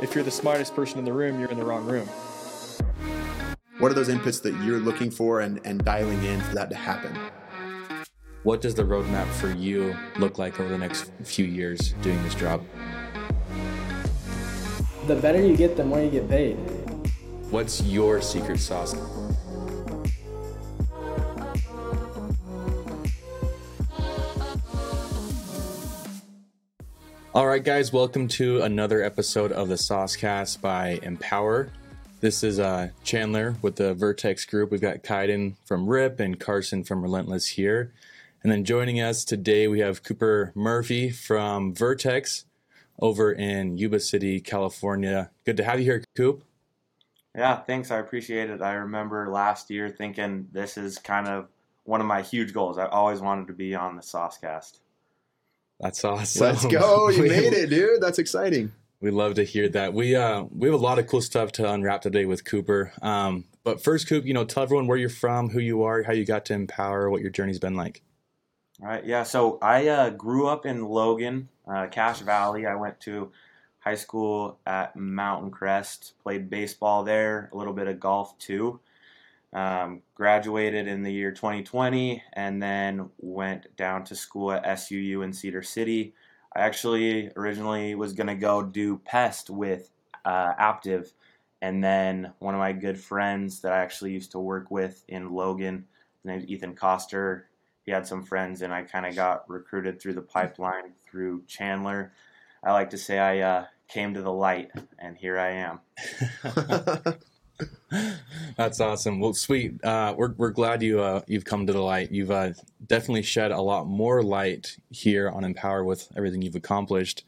if you're the smartest person in the room, you're in the wrong room. What are those inputs that you're looking for and, and dialing in for that to happen? What does the roadmap for you look like over the next few years doing this job? The better you get, the more you get paid. What's your secret sauce? All right, guys, welcome to another episode of the Saucecast by Empower. This is uh, Chandler with the Vertex Group. We've got Kaiden from RIP and Carson from Relentless here. And then joining us today, we have Cooper Murphy from Vertex over in Yuba City, California. Good to have you here, Coop. Yeah, thanks. I appreciate it. I remember last year thinking this is kind of one of my huge goals. I always wanted to be on the Saucecast. That's awesome. Let's go. You made it, dude. That's exciting. We love to hear that. We uh we have a lot of cool stuff to unwrap today with Cooper. Um, but first, Coop, you know, tell everyone where you're from, who you are, how you got to Empower, what your journey's been like. All right. Yeah. So I uh, grew up in Logan, uh, Cache Valley. I went to high school at Mountain Crest, played baseball there, a little bit of golf too. Um, graduated in the year 2020 and then went down to school at SUU in Cedar City. I actually originally was going to go do pest with uh, Aptive, and then one of my good friends that I actually used to work with in Logan, his named Ethan Coster, he had some friends, and I kind of got recruited through the pipeline through Chandler. I like to say I uh, came to the light, and here I am. That's awesome. Well, sweet. Uh, we're we're glad you uh, you've come to the light. You've uh, definitely shed a lot more light here on Empower with everything you've accomplished.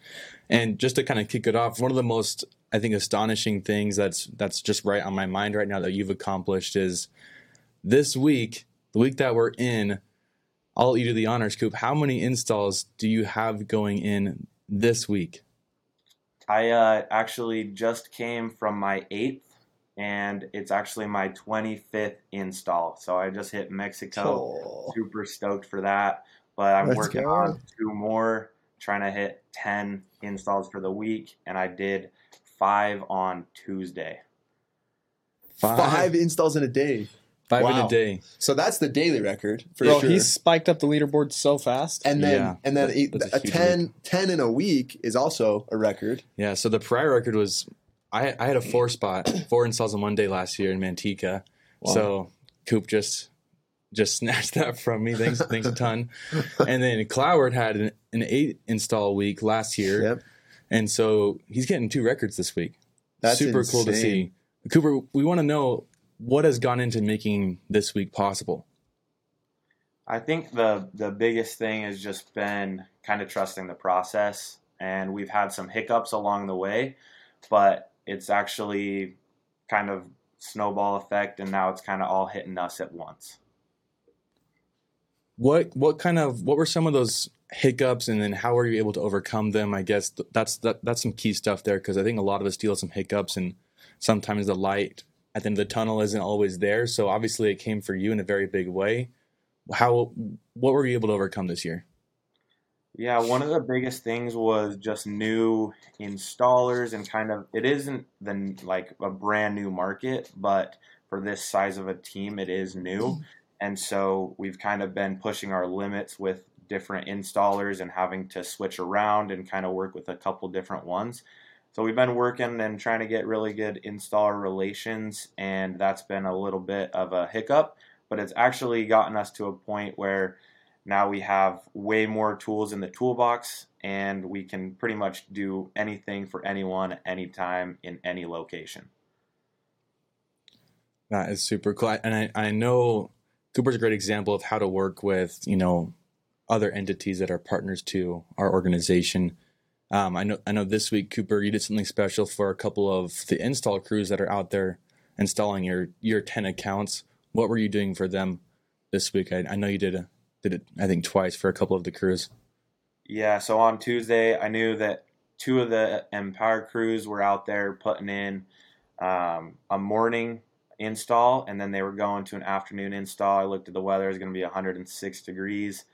And just to kind of kick it off, one of the most I think astonishing things that's that's just right on my mind right now that you've accomplished is this week, the week that we're in. I'll do the honors, Coop. How many installs do you have going in this week? I uh, actually just came from my eighth and it's actually my 25th install. So I just hit Mexico. Oh. Super stoked for that. But I'm Let's working go. on two more, trying to hit 10 installs for the week. And I did five on Tuesday. Five, installs in a day. Five in a day. So that's the daily record for Bro, sure. he's spiked up the leaderboard so fast. and then Yeah, and then that- eight, that's a a, 10, 10 in a week is also a record. Yeah, so the prior record was I I had a four spot, four installs on one day last year in Manteca. Wow. So Coop just just snatched that from me. Thanks, thanks a ton. And then Cloward had an, an eight install week last year, Yep. and so he's getting two records this week. That's super cool to see. insane. Cooper, we want to know what has gone into making this week possible. I think the the biggest thing has just been kind of trusting the process, and we've had some hiccups along the way, but it's actually kind of snowball effect, and now it's kind of all hitting us at once. What what kind of what were some of those hiccups, and then how were you able to overcome them? I guess that's that, that's some key stuff there because I think a lot of us deal with some hiccups, and sometimes the light at the end of the tunnel isn't always there. So obviously, it came for you in a very big way. How what were you able to overcome this year? Yeah, one of the biggest things was just new installers and kind of it isn't the like a brand new market, but for this size of a team, it is new, mm-hmm. and so we've kind of been pushing our limits with different installers and having to switch around and kind of work with a couple different ones. So we've been working and trying to get really good installer relations, and that's been a little bit of a hiccup, but it's actually gotten us to a point where now we have way more tools in the toolbox and we can pretty much do anything for anyone anytime in any location That is super cool, and I I know Cooper's a great example of how to work with you know other entities that are partners to our organization. Um, I know I know this week Cooper you did something special for a couple of the install crews that are out there installing your your ten accounts. What were you doing for them this week? I, I know you did a, did it I think twice for a couple of the crews. yeah so on tuesday i knew that two of the Empire crews were out there putting in um, a morning install and then they were going to an afternoon install i looked at the weather it's going to be 106 degrees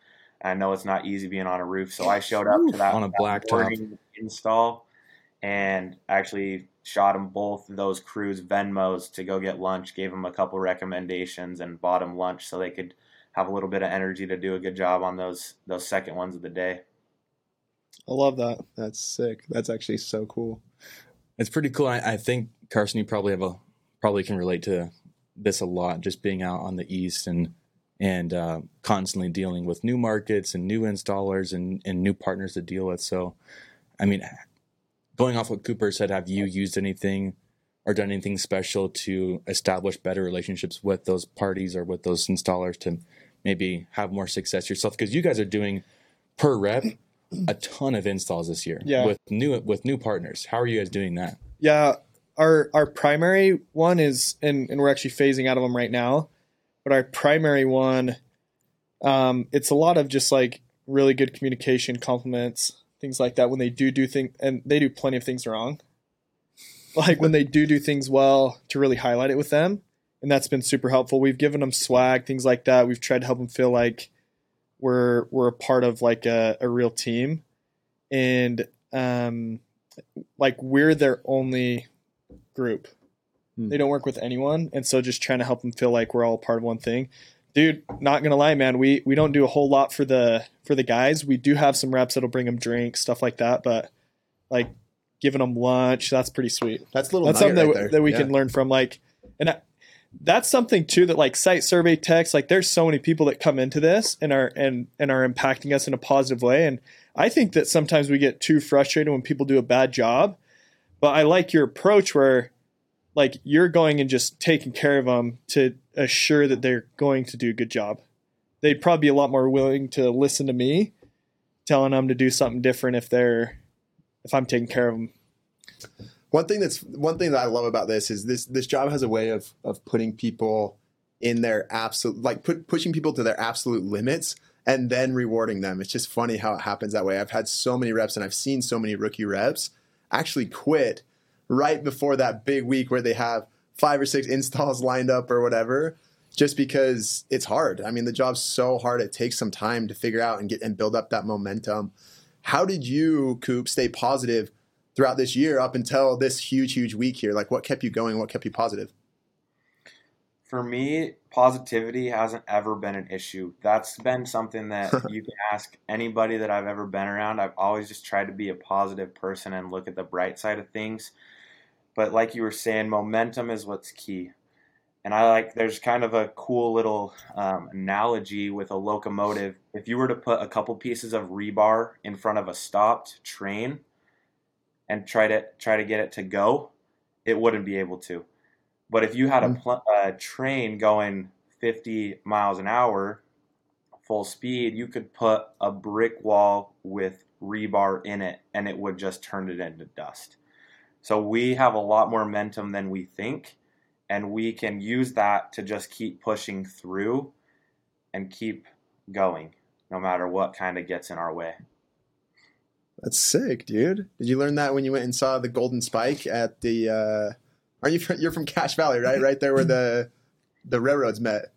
I know it's not easy being on a roof, so I showed up to that, On a blacktop. morning install, and actually shot them both those crews Venmos to go get lunch. Gave them a couple recommendations and bought them lunch so they could have a little bit of energy to do a good job on those those second ones of the day. I love that. That's sick. That's actually so cool. It's pretty cool. I, I think Carson, you probably have a probably can relate to this a lot, just being out on the east and and uh, constantly dealing with new markets and new installers and and new partners to deal with. So, I mean, going off what Cooper said, have you used anything or done anything special to establish better relationships with those parties or with those installers to maybe have more success yourself? Because you guys are doing per rep a ton of installs this year Yeah. with new with new partners. How are you guys doing that? Yeah, our our primary one is, and and we're actually phasing out of them right now. But our primary one, um, it's a lot of just like really good communication, compliments, things like that. When they do do things, and they do plenty of things wrong. Like when they do do things well, to really highlight it with them, and that's been super helpful. We've given them swag, things like that. We've tried to help them feel like we're we're a part of like a, a real team, and um, like we're their only group. Hmm. They don't work with anyone, and so just trying to help them feel like we're all part of one thing. Dude, not gonna lie, man, we we don't do a whole lot for the for the guys. We do have some reps that'll bring them drinks, stuff like that, but like giving them lunch, that's pretty sweet. That's a little That's something that, right that we Yeah. can learn from. Like, and I, that's something too that like site survey techs, like there's so many people that come into this and are and and are impacting us in a positive way. And I think that sometimes we get too frustrated when people do a bad job. But I like your approach where like you're going and just taking care of them to assure that they're going to do a good job. They'd probably be a lot more willing to listen to me telling them to do something different if they're if I'm taking care of them. One thing that's one thing that I love about this is this this job has a way of of putting people in their absolute like put, pushing people to their absolute limits and then rewarding them. It's just funny how it happens that way. I've had so many reps and I've seen so many rookie reps actually quit right before that big week where they have five or six installs lined up or whatever just because it's hard. I mean, the job's so hard. It takes some time to figure out and get and build up that momentum. How did you, Coop, stay positive throughout this year up until this huge, huge week here? Like, what kept you going? What kept you positive? For me, positivity hasn't ever been an issue. That's been something that you can ask anybody that I've ever been around. I've always just tried to be a positive person and look at the bright side of things. But like you were saying, momentum is what's key. And I like, there's kind of a cool little um, analogy with a locomotive. If you were to put a couple pieces of rebar in front of a stopped train and try to try to get it to go, it wouldn't be able to. But if you had a, hmm. pl- a train going 50 miles an hour, full speed, you could put a brick wall with rebar in it and it would just turn it into dust. So we have a lot more momentum than we think, and we can use that to just keep pushing through and keep going no matter what kind of gets in our way. That's sick, dude. Did you learn that when you went and saw the Golden Spike at the? Uh, are you from, you're from Cache Valley, right? Right there where the the railroads met.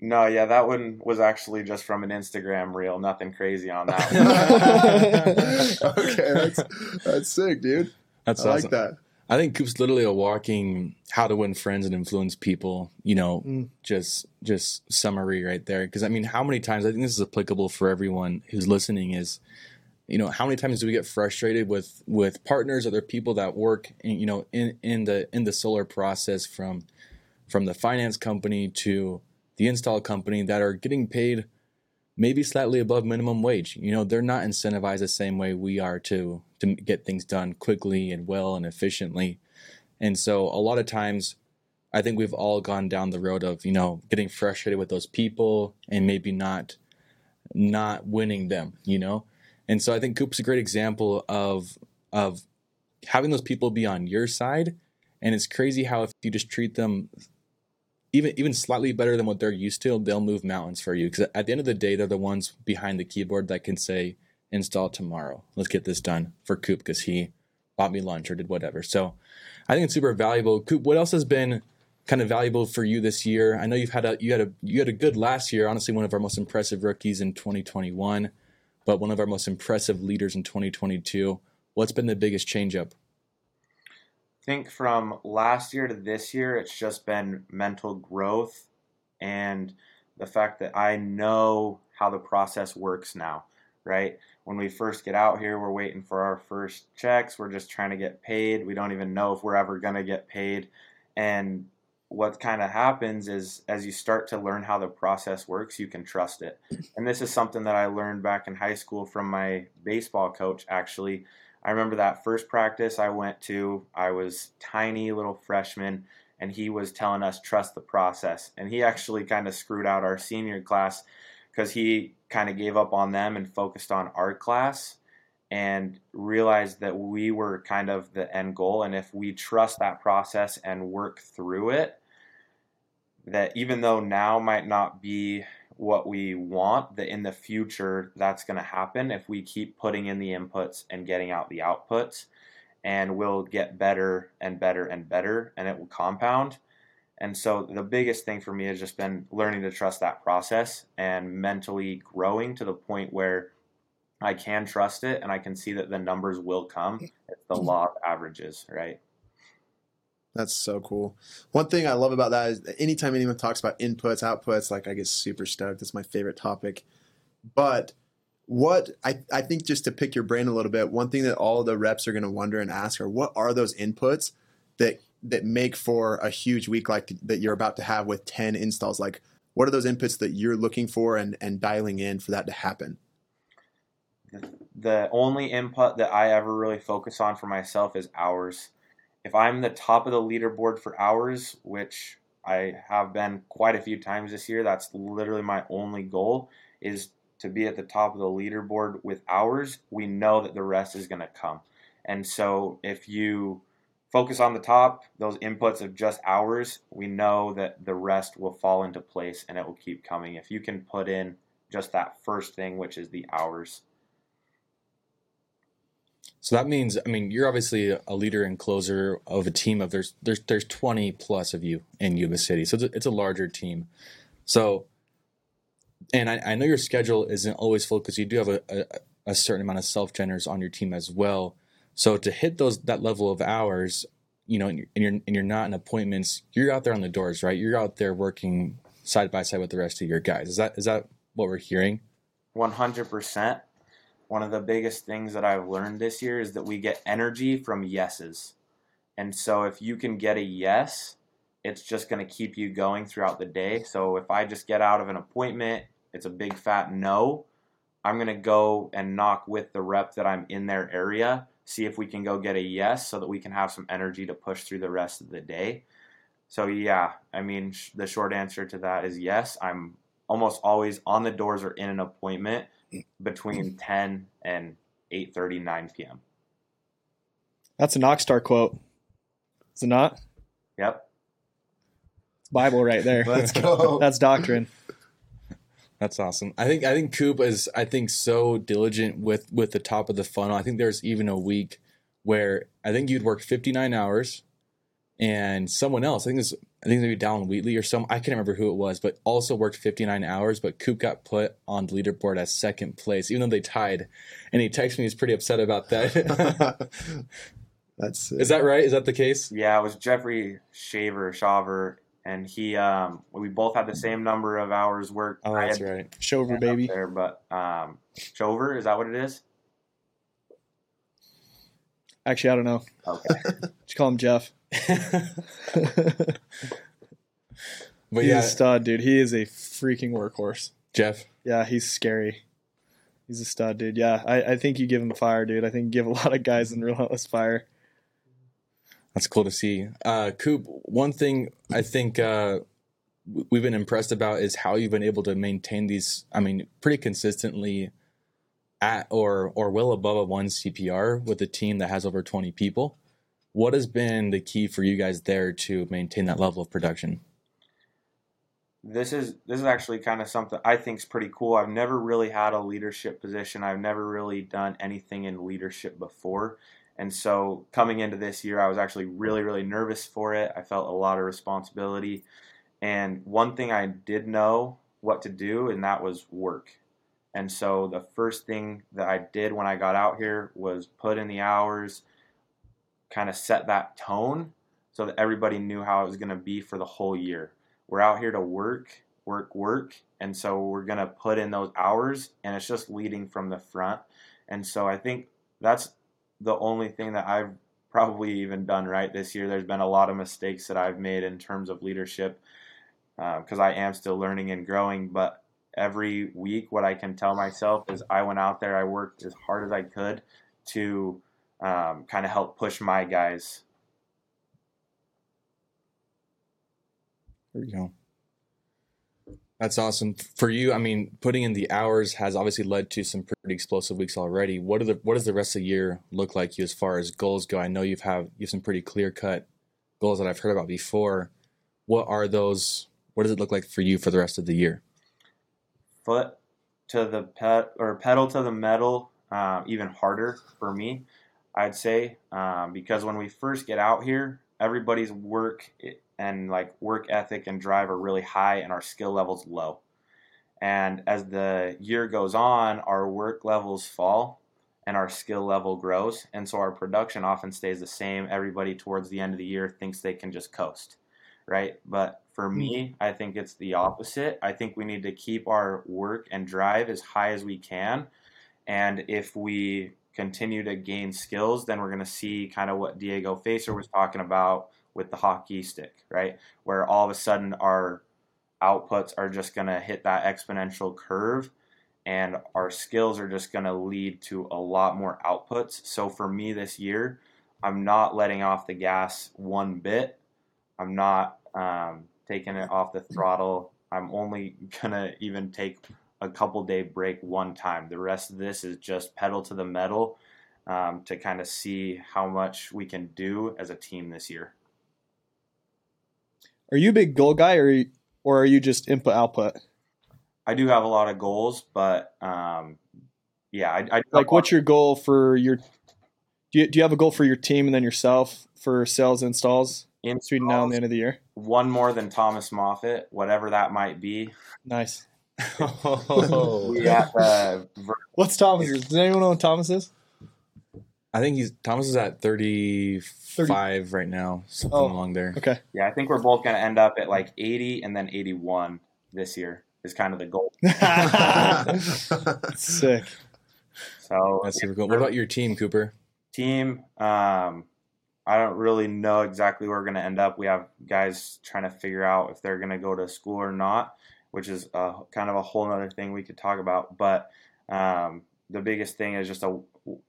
No, yeah, that one was actually just from an Instagram reel. Nothing crazy on that one. okay, that's that's sick, dude. That's I awesome. like that. I think Coop's literally a walking how to win friends and influence people, you know, Mm. just just summary right there. Because I mean, how many times I think this is applicable for everyone who's listening is, you know, how many times do we get frustrated with with partners, other people that work, in, you know, in in the in the solar process from from the finance company to the install company that are getting paid maybe slightly above minimum wage. You know, they're not incentivized the same way we are to to get things done quickly and well and efficiently. And so a lot of times I think we've all gone down the road of, you know, getting frustrated with those people and maybe not not winning them, you know? And so I think Coop's a great example of of having those people be on your side. And it's crazy how if you just treat them even even slightly better than what they're used to, they'll move mountains for you. Because at the end of the day, they're the ones behind the keyboard that can say, "Install tomorrow. Let's get this done for Coop because he bought me lunch or did whatever." So, I think it's super valuable. Coop, what else has been kind of valuable for you this year? I know you've had a you had a you had a good last year. Honestly, one of our most impressive rookies in 2021, but one of our most impressive leaders in 2022. What's been the biggest change up think from last year to this year, it's just been mental growth and the fact that I know how the process works now, right? When we first get out here, we're waiting for our first checks. We're just trying to get paid. We don't even know if we're ever going to get paid. And what kind of happens is as you start to learn how the process works, you can trust it. And this is something that I learned back in high school from my baseball coach, actually. I remember that first practice I went to, I was tiny little freshman, and he was telling us trust the process. And he actually kind of screwed out our senior class because he kind of gave up on them and focused on our class and realized that we were kind of the end goal. And if we trust that process and work through it, that even though now might not be what we want, that in the future that's going to happen if we keep putting in the inputs and getting out the outputs, and we'll get better and better and better, and it will compound. And so the biggest thing for me has just been learning to trust that process and mentally growing to the point where I can trust it and I can see that the numbers will come. It's the law of averages, right? That's so cool. One thing I love about that is anytime anyone talks about inputs, outputs, like I get super stoked. That's my favorite topic. But what I, I think just to pick your brain a little bit, one thing that all the reps are going to wonder and ask are what are those inputs that that make for a huge week like that you're about to have with 10 installs like what are those inputs that you're looking for and and dialing in for that to happen the only input that I ever really focus on for myself is hours. If I'm the top of the leaderboard for hours, which I have been quite a few times this year, that's literally my only goal is to be at the top of the leaderboard with hours. We know that the rest is going to come. And so if you focus on the top, those inputs of just hours, we know that the rest will fall into place and it will keep coming. If you can put in just that first thing, which is the hours. So that means, I mean, you're obviously a leader and closer of a team of there's there's there's 20 plus of you in Yuba City, so it's a, it's a larger team. So, and I, I know your schedule isn't always full because you do have a, a, a certain amount of self generators on your team as well. So to hit those that level of hours, you know, and you're, and you're and you're not in appointments, you're out there on the doors, right? You're out there working side by side with the rest of your guys. Is that is that what we're hearing? One hundred percent one of the biggest things that I've learned this year is that we get energy from yeses. And so if you can get a yes, it's just going to keep you going throughout the day. So if I just get out of an appointment, it's a big fat no. I'm going to go and knock with the rep that I'm in their area, see if we can go get a yes so that we can have some energy to push through the rest of the day. So, yeah, I mean, sh- the short answer to that is yes. I'm almost always on the doors or in an appointment between 10 and 8.30, 9 p.m. That's a Knockstar quote. Is it not? Yep. Bible right there. let's go That's doctrine. That's awesome. I think I think Coop is I think so diligent with with the top of the funnel. I think there's even a week where I think you'd work 59 hours, and someone else I think it's I think maybe Dallin Wheatley or some I can't remember who it was, but also worked 59 hours. But Coop got put on the leaderboard as second place, even though they tied. And he texted me; he's pretty upset about that. that's Is that right? Is that the case? Yeah, it was Jeffrey Shaver, Shaver, and he, um, we both had the same number of hours worked. Oh, that's right. Shover, baby. There, but um, Shover, is that what it is? Actually, I don't know. Okay. Just call him Jeff. But he's yeah, a stud, dude. He is a freaking workhorse. Jeff. Yeah, he's scary. He's a stud, dude. Yeah, I, I think you give him fire, dude. I think you give a lot of guys in relentless fire. That's cool to see. Uh, Coop, one thing I think uh, we've been impressed about is how you've been able to maintain these. I mean, pretty consistently at or or well above a one CPR with a team that has over twenty people. What has been the key for you guys there to maintain that level of production? this is this is actually kind of something I think is pretty cool. I've never really had a leadership position. I've never really done anything in leadership before. And so coming into this year, I was actually really, really nervous for it. I felt a lot of responsibility. And one thing I did know what to do, and that was work. And so the first thing that I did when I got out here was put in the hours, kind of set that tone so that everybody knew how it was going to be for the whole year. We're out here to work, work, work. And so we're going to put in those hours and it's just leading from the front. And so I think that's the only thing that I've probably even done right this year. There's been a lot of mistakes that I've made in terms of leadership because uh, I am still learning and growing. But every week, what I can tell myself is I went out there, I worked as hard as I could to um, kind of help push my guys. There you go. That's awesome for you. I mean, putting in the hours has obviously led to some pretty explosive weeks already. What are the what does the rest of the year look like you as far as goals go? I know you've have you have some pretty clear cut goals that I've heard about before. What are those? What does it look like for you for the rest of the year? Foot to the pet or pedal to the metal, uh, even harder for me. I'd say um, because when we first get out here, everybody's work and like work ethic and drive are really high and our skill levels low. And as the year goes on, our work levels fall and our skill level grows. And so our production often stays the same. Everybody towards the end of the year thinks they can just coast, right? But for me, hmm. I think it's the opposite. I think we need to keep our work and drive as high as we can. And if we continue to gain skills, then we're going to see kind of what Diego Facer was talking about with the hockey stick, right? Where all of a sudden our outputs are just going to hit that exponential curve and our skills are just going to lead to a lot more outputs. So for me this year, I'm not letting off the gas one bit. I'm not um, taking it off the throttle. I'm only going to even take a couple day break one time. The rest of this is just pedal to the metal um, to kind of see how much we can do as a team this year. Are you a big goal guy, or or are you just input output? I do have a lot of goals, but um, yeah, I, I like. What's your goal for your? Do you, do you have a goal for your team and then yourself for sales installs? In between now and the end of the year, one more than Thomas Moffat, whatever that might be. Nice. Oh. uh, What's Thomas's? Does anyone know what Thomas is? I think he's Thomas is at 35 30. right now, something oh, along there. Okay. Yeah, I think we're both going to end up at like 80 and then 81 this year is kind of the goal. Sick. So that's super cool. What about your team, Cooper? Team, um, I don't really know exactly where we're going to end up. We have guys trying to figure out if they're going to go to school or not, which is a, kind of a whole other thing we could talk about. But um, the biggest thing is just a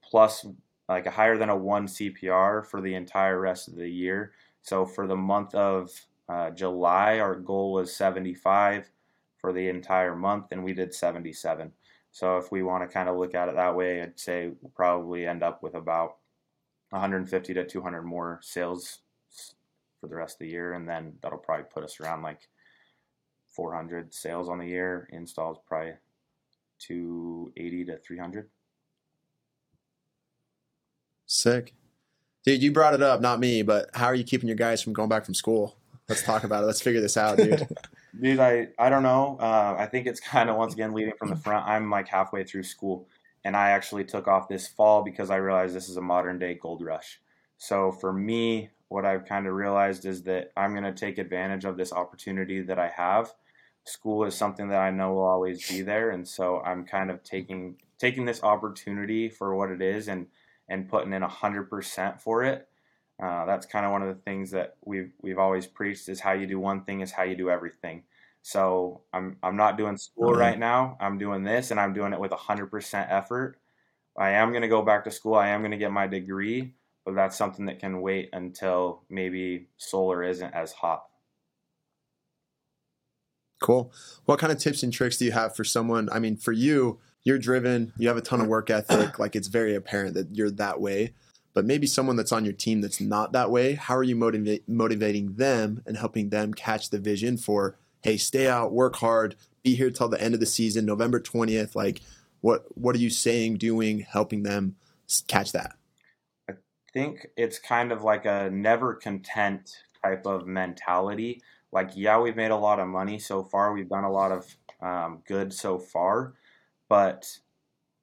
plus like a higher than a one CPR for the entire rest of the year. So for the month of uh, July, our goal was 75 for the entire month, and we did 77. So if we want to kind of look at it that way, I'd say we'll probably end up with about 150 to 200 more sales for the rest of the year, and then that'll probably put us around like 400 sales on the year. Installs probably 280 to 300. Sick. Dude, you brought it up, not me, but how are you keeping your guys from going back from school? Let's talk about it. Let's figure this out, dude. dude, I, I don't know. Uh, I think it's kind of once again leading from the front. I'm like halfway through school, and I actually took off this fall because I realized this is a modern day gold rush. So for me, what I've kind of realized is that I'm going to take advantage of this opportunity that I have. School is something that I know will always be there, and so I'm kind of taking taking this opportunity for what it is and and putting in 100% for it. Uh, that's kind of one of the things that we've we've always preached is how you do one thing is how you do everything. So I'm I'm not doing school mm-hmm. right now. I'm doing this and I'm doing it with 100% effort. I am going to go back to school. I am going to get my degree, but that's something that can wait until maybe solar isn't as hot. Cool. What kind of tips and tricks do you have for someone? I mean, for you, you're driven, you have a ton of work ethic, like it's very apparent that you're that way. But maybe someone that's on your team that's not that way, how are you motiva- motivating them and helping them catch the vision for, hey, stay out, work hard, be here till the end of the season, November 20th? Like, what what are you saying, doing, helping them catch that? I think it's kind of like a never content type of mentality. Like, yeah, we've made a lot of money so far, we've done a lot of um, good so far but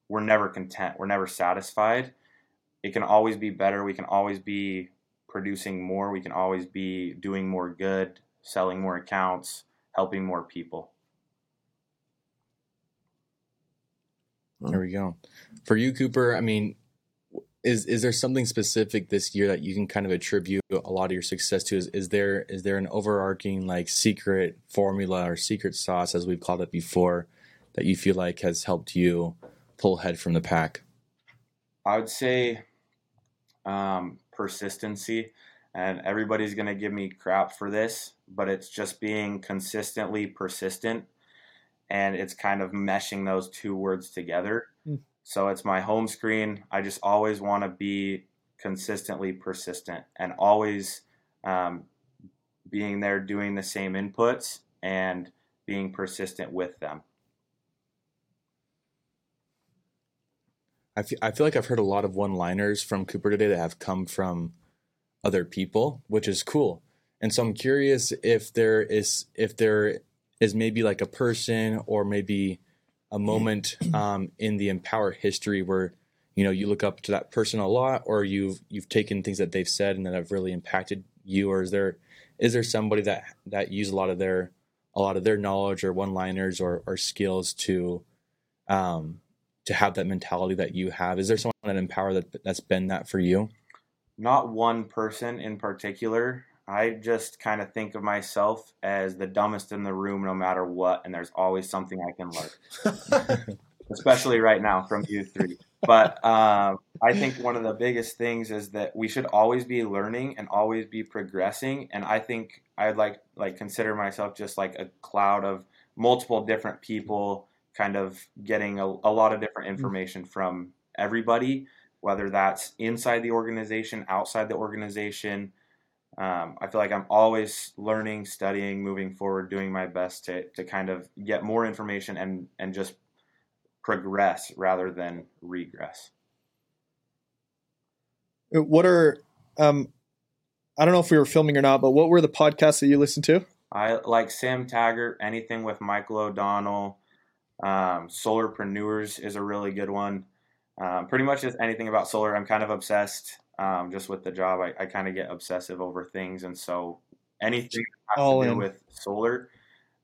we're never content. We're never satisfied. it can always be better. We can always be producing more. We can always be doing more good, selling more accounts, helping more people. There we go. For you, Cooper, I mean, is is there something specific this year that you can kind of attribute a lot of your success to? Is, is there is there an overarching like secret formula or secret sauce, as we've called it before, that you feel like has helped you pull ahead from the pack? I would say um, persistency, and everybody's going to give me crap for this, but it's just being consistently persistent, and it's kind of meshing those two words together. So it's my home screen. I just always want to be consistently persistent and always um, being there doing the same inputs and being persistent with them. I feel, I feel like I've heard a lot of one liners from Cooper today that have come from other people, which is cool. And so I'm curious if there is if there is maybe like a person or maybe a moment um, in the Empower history where you know you look up to that person a lot, or you've you've taken things that they've said and that have really impacted you, or is there is there somebody that that use a lot of their a lot of their knowledge or one liners or, or skills to um, to have that mentality that you have? Is there someone at Empower that that's been that for you? Not one person in particular. I just kind of think of myself as the dumbest in the room no matter what, and there's always something I can learn, especially right now from you three. But um, I think one of the biggest things is that we should always be learning and always be progressing. And I think I'd like like consider myself just like a cloud of multiple different people, kind of getting a, a lot of different information from everybody, whether that's inside the organization, outside the organization um, I feel like I'm always learning, studying, moving forward, doing my best to, to kind of get more information and, and just progress rather than regress. Uh, What are um I don't know if we were filming or not, but what were the podcasts that you listened to? I like Sam Taggart, anything with Michael O'Donnell. Um, Solarpreneurs is a really good one. Um, pretty much just anything about solar. I'm kind of obsessed um, just with the job. I, I kind of get obsessive over things. And so anything that has All to do in. with solar,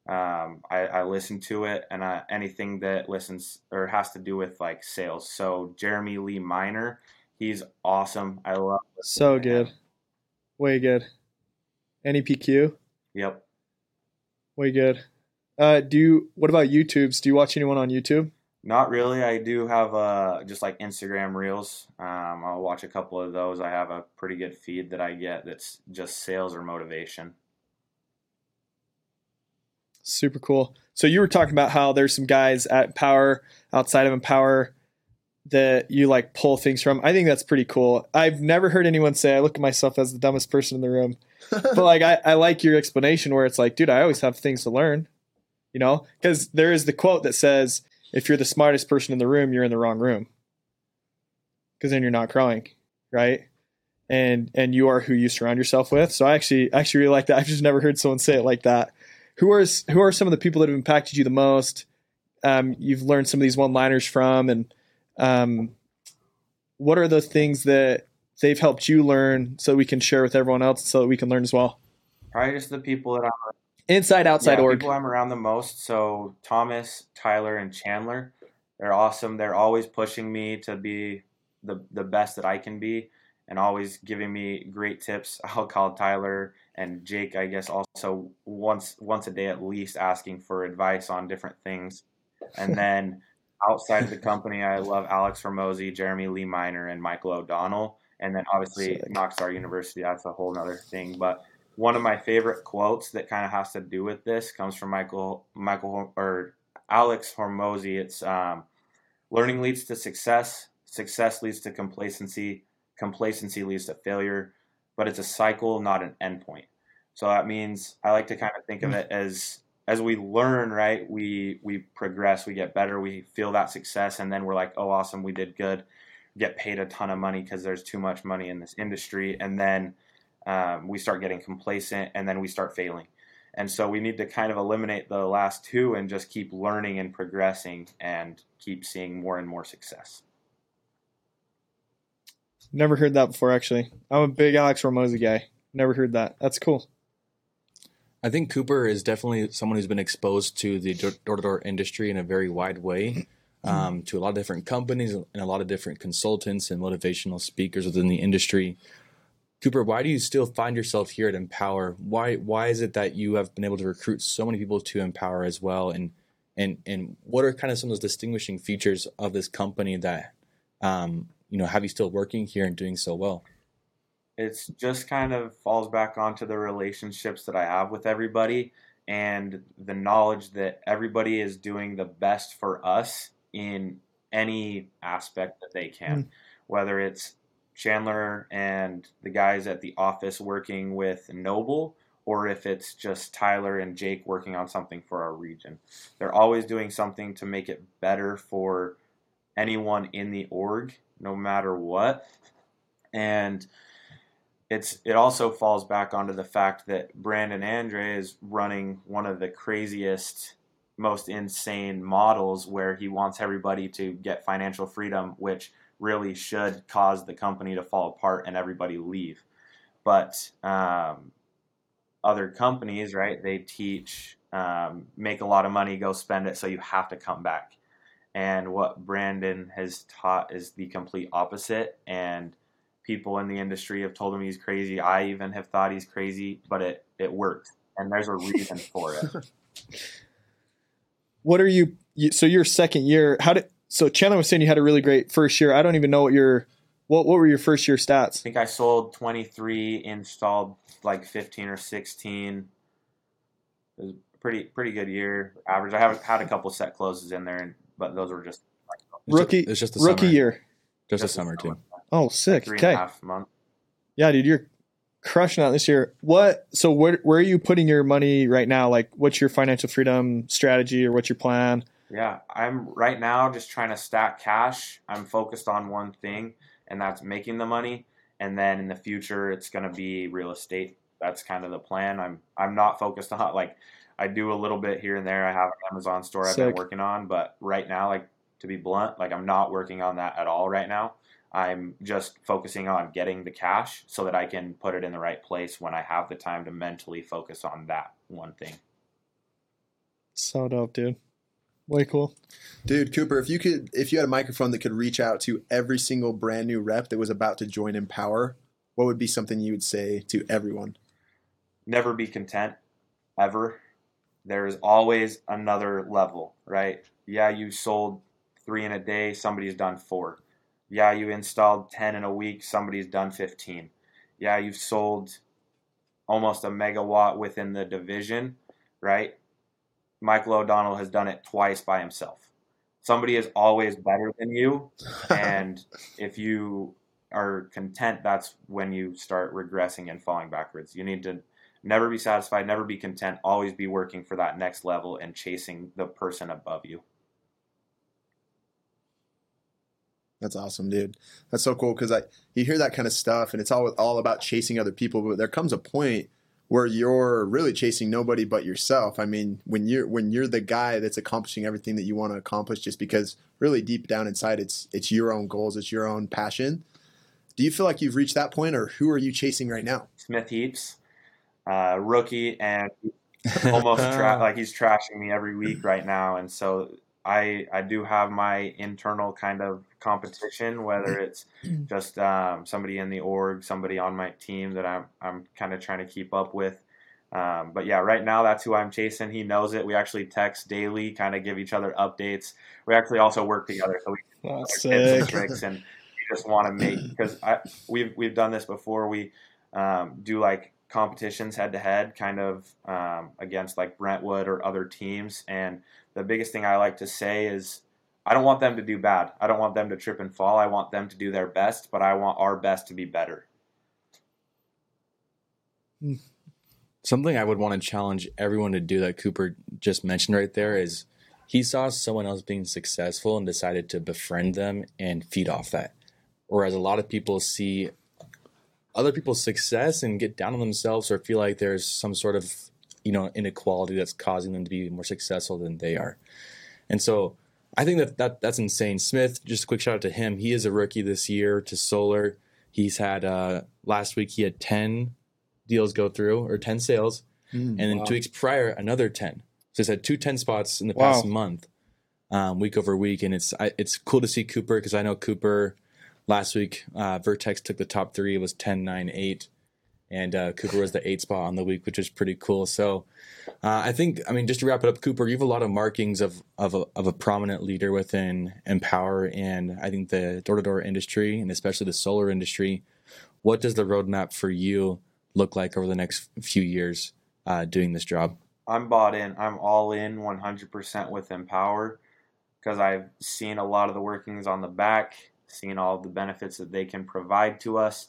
um, I, I listen to it. And I, anything that listens or has to do with like sales. So Jeremy Lee Miner, he's awesome. I love So to him. good. Way good. NEPQ, Yep. way good. Uh do you what about YouTubes? Do you watch anyone on YouTube? Not really. I do have uh, just like Instagram Reels. Um, I'll watch a couple of those. I have a pretty good feed that I get that's just sales or motivation. Super cool. So you were talking about how there's some guys at Power outside of Empower that you like pull things from. I think that's pretty cool. I've never heard anyone say I look at myself as the dumbest person in the room. but like I, I like your explanation where it's like, dude, I always have things to learn. You know? Because there is the quote that says, if you're the smartest person in the room, you're in the wrong room. Because then you're not growing, right? And and you are who you surround yourself with. So I actually actually really like that. I've just never heard someone say it like that. Who are who are some of the people that have impacted you the most? Um, you've learned some of these one-liners from, and um, what are the things that they've helped you learn so we can share with everyone else so that we can learn as well? Probably just the people that I'm Inside, outside yeah, org. people I'm around the most. So Thomas, Tyler, and Chandler, they're awesome. They're always pushing me to be the the best that I can be, and always giving me great tips. I'll call Tyler and Jake, I guess, also once once a day at least, asking for advice on different things. And then outside of the company, I love Alex Hormozi, Jeremy Lee Miner, and Michael O'Donnell. And then obviously Sick. Knockstar University, that's a whole other thing. But one of my favorite quotes that kind of has to do with this comes from Michael Michael or Alex Hormozi. It's um, learning leads to success, success leads to complacency, complacency leads to failure, but it's a cycle, not an endpoint. So that means I like to kind of think of it as as we learn, right? We we progress, we get better, we feel that success, and then we're like, oh, awesome, we did good. Get paid a ton of money because there's too much money in this industry, and then um, we start getting complacent, and then we start failing. And so we need to kind of eliminate the last two and just keep learning and progressing and keep seeing more and more success. Never heard that before. Actually, I'm a big Alex Hormozi guy. Never heard that. That's cool. I think Cooper is definitely someone who's been exposed to the door to door industry in a very wide way, um, to a lot of different companies and a lot of different consultants and motivational speakers within the industry. Cooper, why do you still find yourself here at Empower? Why why is it that you have been able to recruit so many people to Empower as well? And and and what are kind of some of those distinguishing features of this company that um, you know have you still working here and doing so well? It's just kind of falls back onto the relationships that I have with everybody and the knowledge that everybody is doing the best for us in any aspect that they can, mm. whether it's Chandler and the guys at the office working with Noble, or if it's just Tyler and Jake working on something for our region. They're always doing something to make it better for anyone in the org, no matter what. And it's it also falls back onto the fact that Brandon Andre is running one of the craziest most insane models where he wants everybody to get financial freedom which really should cause the company to fall apart and everybody leave. But um, other companies, right, they teach um, make a lot of money, go spend it, so you have to come back. And what Brandon has taught is the complete opposite. And people in the industry have told him he's crazy. I even have thought he's crazy, but it, it worked. And there's a reason for it. What are you, so your second year, how did, so Chandler was saying you had a really great first year. I don't even know what your what what were your first year stats? I think I sold 23, installed like 15 or 16. It was a pretty pretty good year. Average. I have had a couple set closes in there, but those were just like, rookie. It's just, rookie summer. year. Just, just a summer too. Oh, sick. Three okay. and a half month. Yeah, dude, you're crushing out this year. What? So where where are you putting your money right now? Like, what's your financial freedom strategy, or what's your plan? Yeah, I'm right now just trying to stack cash. I'm focused on one thing, and that's making the money. And then in the future, it's going to be real estate. That's kind of the plan. I'm I'm not focused on like I do a little bit here and there. I have an Amazon store I've Sick. been working on, but right now, like to be blunt, like I'm not working on that at all right now. I'm just focusing on getting the cash so that I can put it in the right place when I have the time to mentally focus on that one thing. So dope, dude. Way cool. Dude, Cooper, if you could if you had a microphone that could reach out to every single brand new rep that was about to join Empower, what would be something you would say to everyone? Never be content ever. There is always another level, right? Yeah, you sold 3 in a day, somebody's done 4. Yeah, you installed 10 in a week, somebody's done 15. Yeah, you've sold almost a megawatt within the division, right? Michael O'Donnell has done it twice by himself. Somebody is always better than you, and if you are content, that's when you start regressing and falling backwards. You need to never be satisfied, never be content, always be working for that next level and chasing the person above you. That's awesome, dude. That's so cool because I you hear that kind of stuff and it's all all about chasing other people, but there comes a point where you're really chasing nobody but yourself. I mean, when you're when you're the guy that's accomplishing everything that you want to accomplish, just because really deep down inside it's it's your own goals, it's your own passion. Do you feel like you've reached that point, or who are you chasing right now? Smith Heaps, uh, rookie, and almost tra- like he's trashing me every week right now, and so I I do have my internal kind of competition, whether it's just um, somebody in the org, somebody on my team that I'm I'm kind of trying to keep up with. Um, but yeah, right now that's who I'm chasing. He knows it. We actually text daily, kind of give each other updates. We actually also work together, so we and tricks, and we just want to make because we've we've done this before. We um, do like competitions head to head, kind of um, against like Brentwood or other teams, and the biggest thing I like to say is I don't want them to do bad. I don't want them to trip and fall. I want them to do their best, but I want our best to be better. Hmm. Something I would want to challenge everyone to do that Cooper just mentioned right there is he saw someone else being successful and decided to befriend them and feed off that. Whereas a lot of people see other people's success and get down on themselves or feel like there's some sort of you know inequality that's causing them to be more successful than they are. And so I think that, that that's insane. Smith, just a quick shout out to him. He is a rookie this year to Solar. He's had uh, last week he had ten deals go through or ten sales, Mm, and then wow. two weeks prior another ten. So he's had two 10 spots in the Wow. past month, um, week over week, and it's I, it's cool to see Cooper because I know Cooper last week. Uh, Vertex took the top three. It was 10, 9, 8. And uh, Cooper was the eight spot on the week, which is pretty cool. So, uh, I think, I mean, just to wrap it up, Cooper, you have a lot of markings of of a, of a prominent leader within Empower, and I think the door to door industry, and especially the solar industry. What does the roadmap for you look like over the next few years uh, doing this job? I'm bought in. I'm all in 100% with Empower because I've seen a lot of the workings on the back, seen all the benefits that they can provide to us.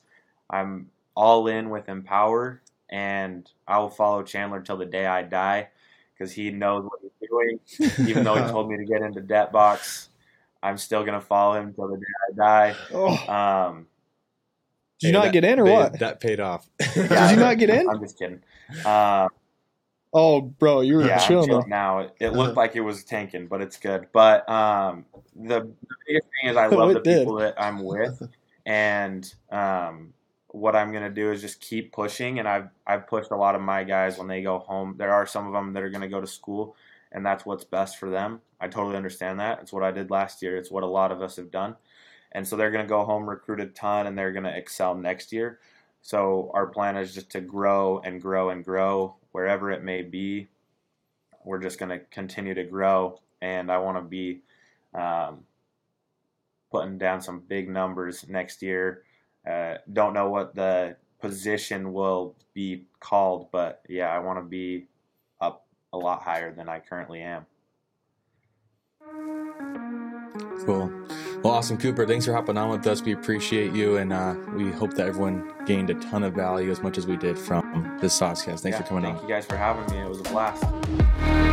I'm all in with Empower, and I will follow Chandler till the day I die because he knows what he's doing. Even though he told me to get into debt box, I'm still gonna follow him till the day I die. Oh, Um, did you not that- get in or they- what? That paid off. Did you not get in? I'm just kidding. Um, Oh, bro, you were yeah, chilling. chilling now. It, it looked like it was tanking, but it's good. But um, the, the biggest thing is I love the did. people that I'm with, and um, what I'm gonna do is just keep pushing. And I've I've pushed a lot of my guys when they go home. There are some of them that are gonna go to school, and that's what's best for them. I totally understand that. It's what I did last year. It's what a lot of us have done, and so they're gonna go home, recruit a ton, and they're gonna excel next year. So our plan is just to grow and grow and grow wherever it may be. We're just going to continue to grow, and I want to be um, putting down some big numbers next year. Uh, don't know what the position will be called, but yeah, I want to be up a lot higher than I currently am. Cool. Well, awesome, Cooper. Thanks for hopping on with us. We appreciate you, and uh, we hope that everyone gained a ton of value as much as we did from this Saucecast. Thanks Yeah, for coming thank on. Thank you guys for having me. It was a blast.